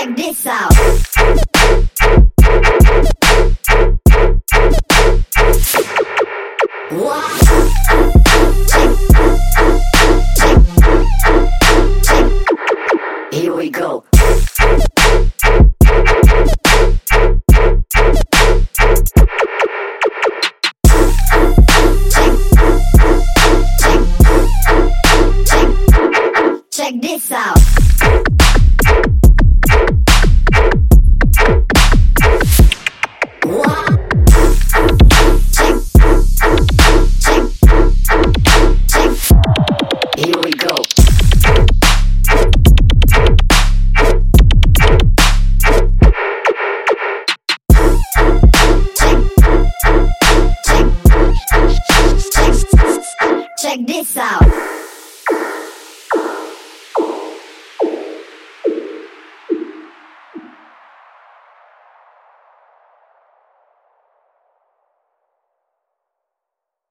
Check this out. What? Here we go. Check this out. check this out.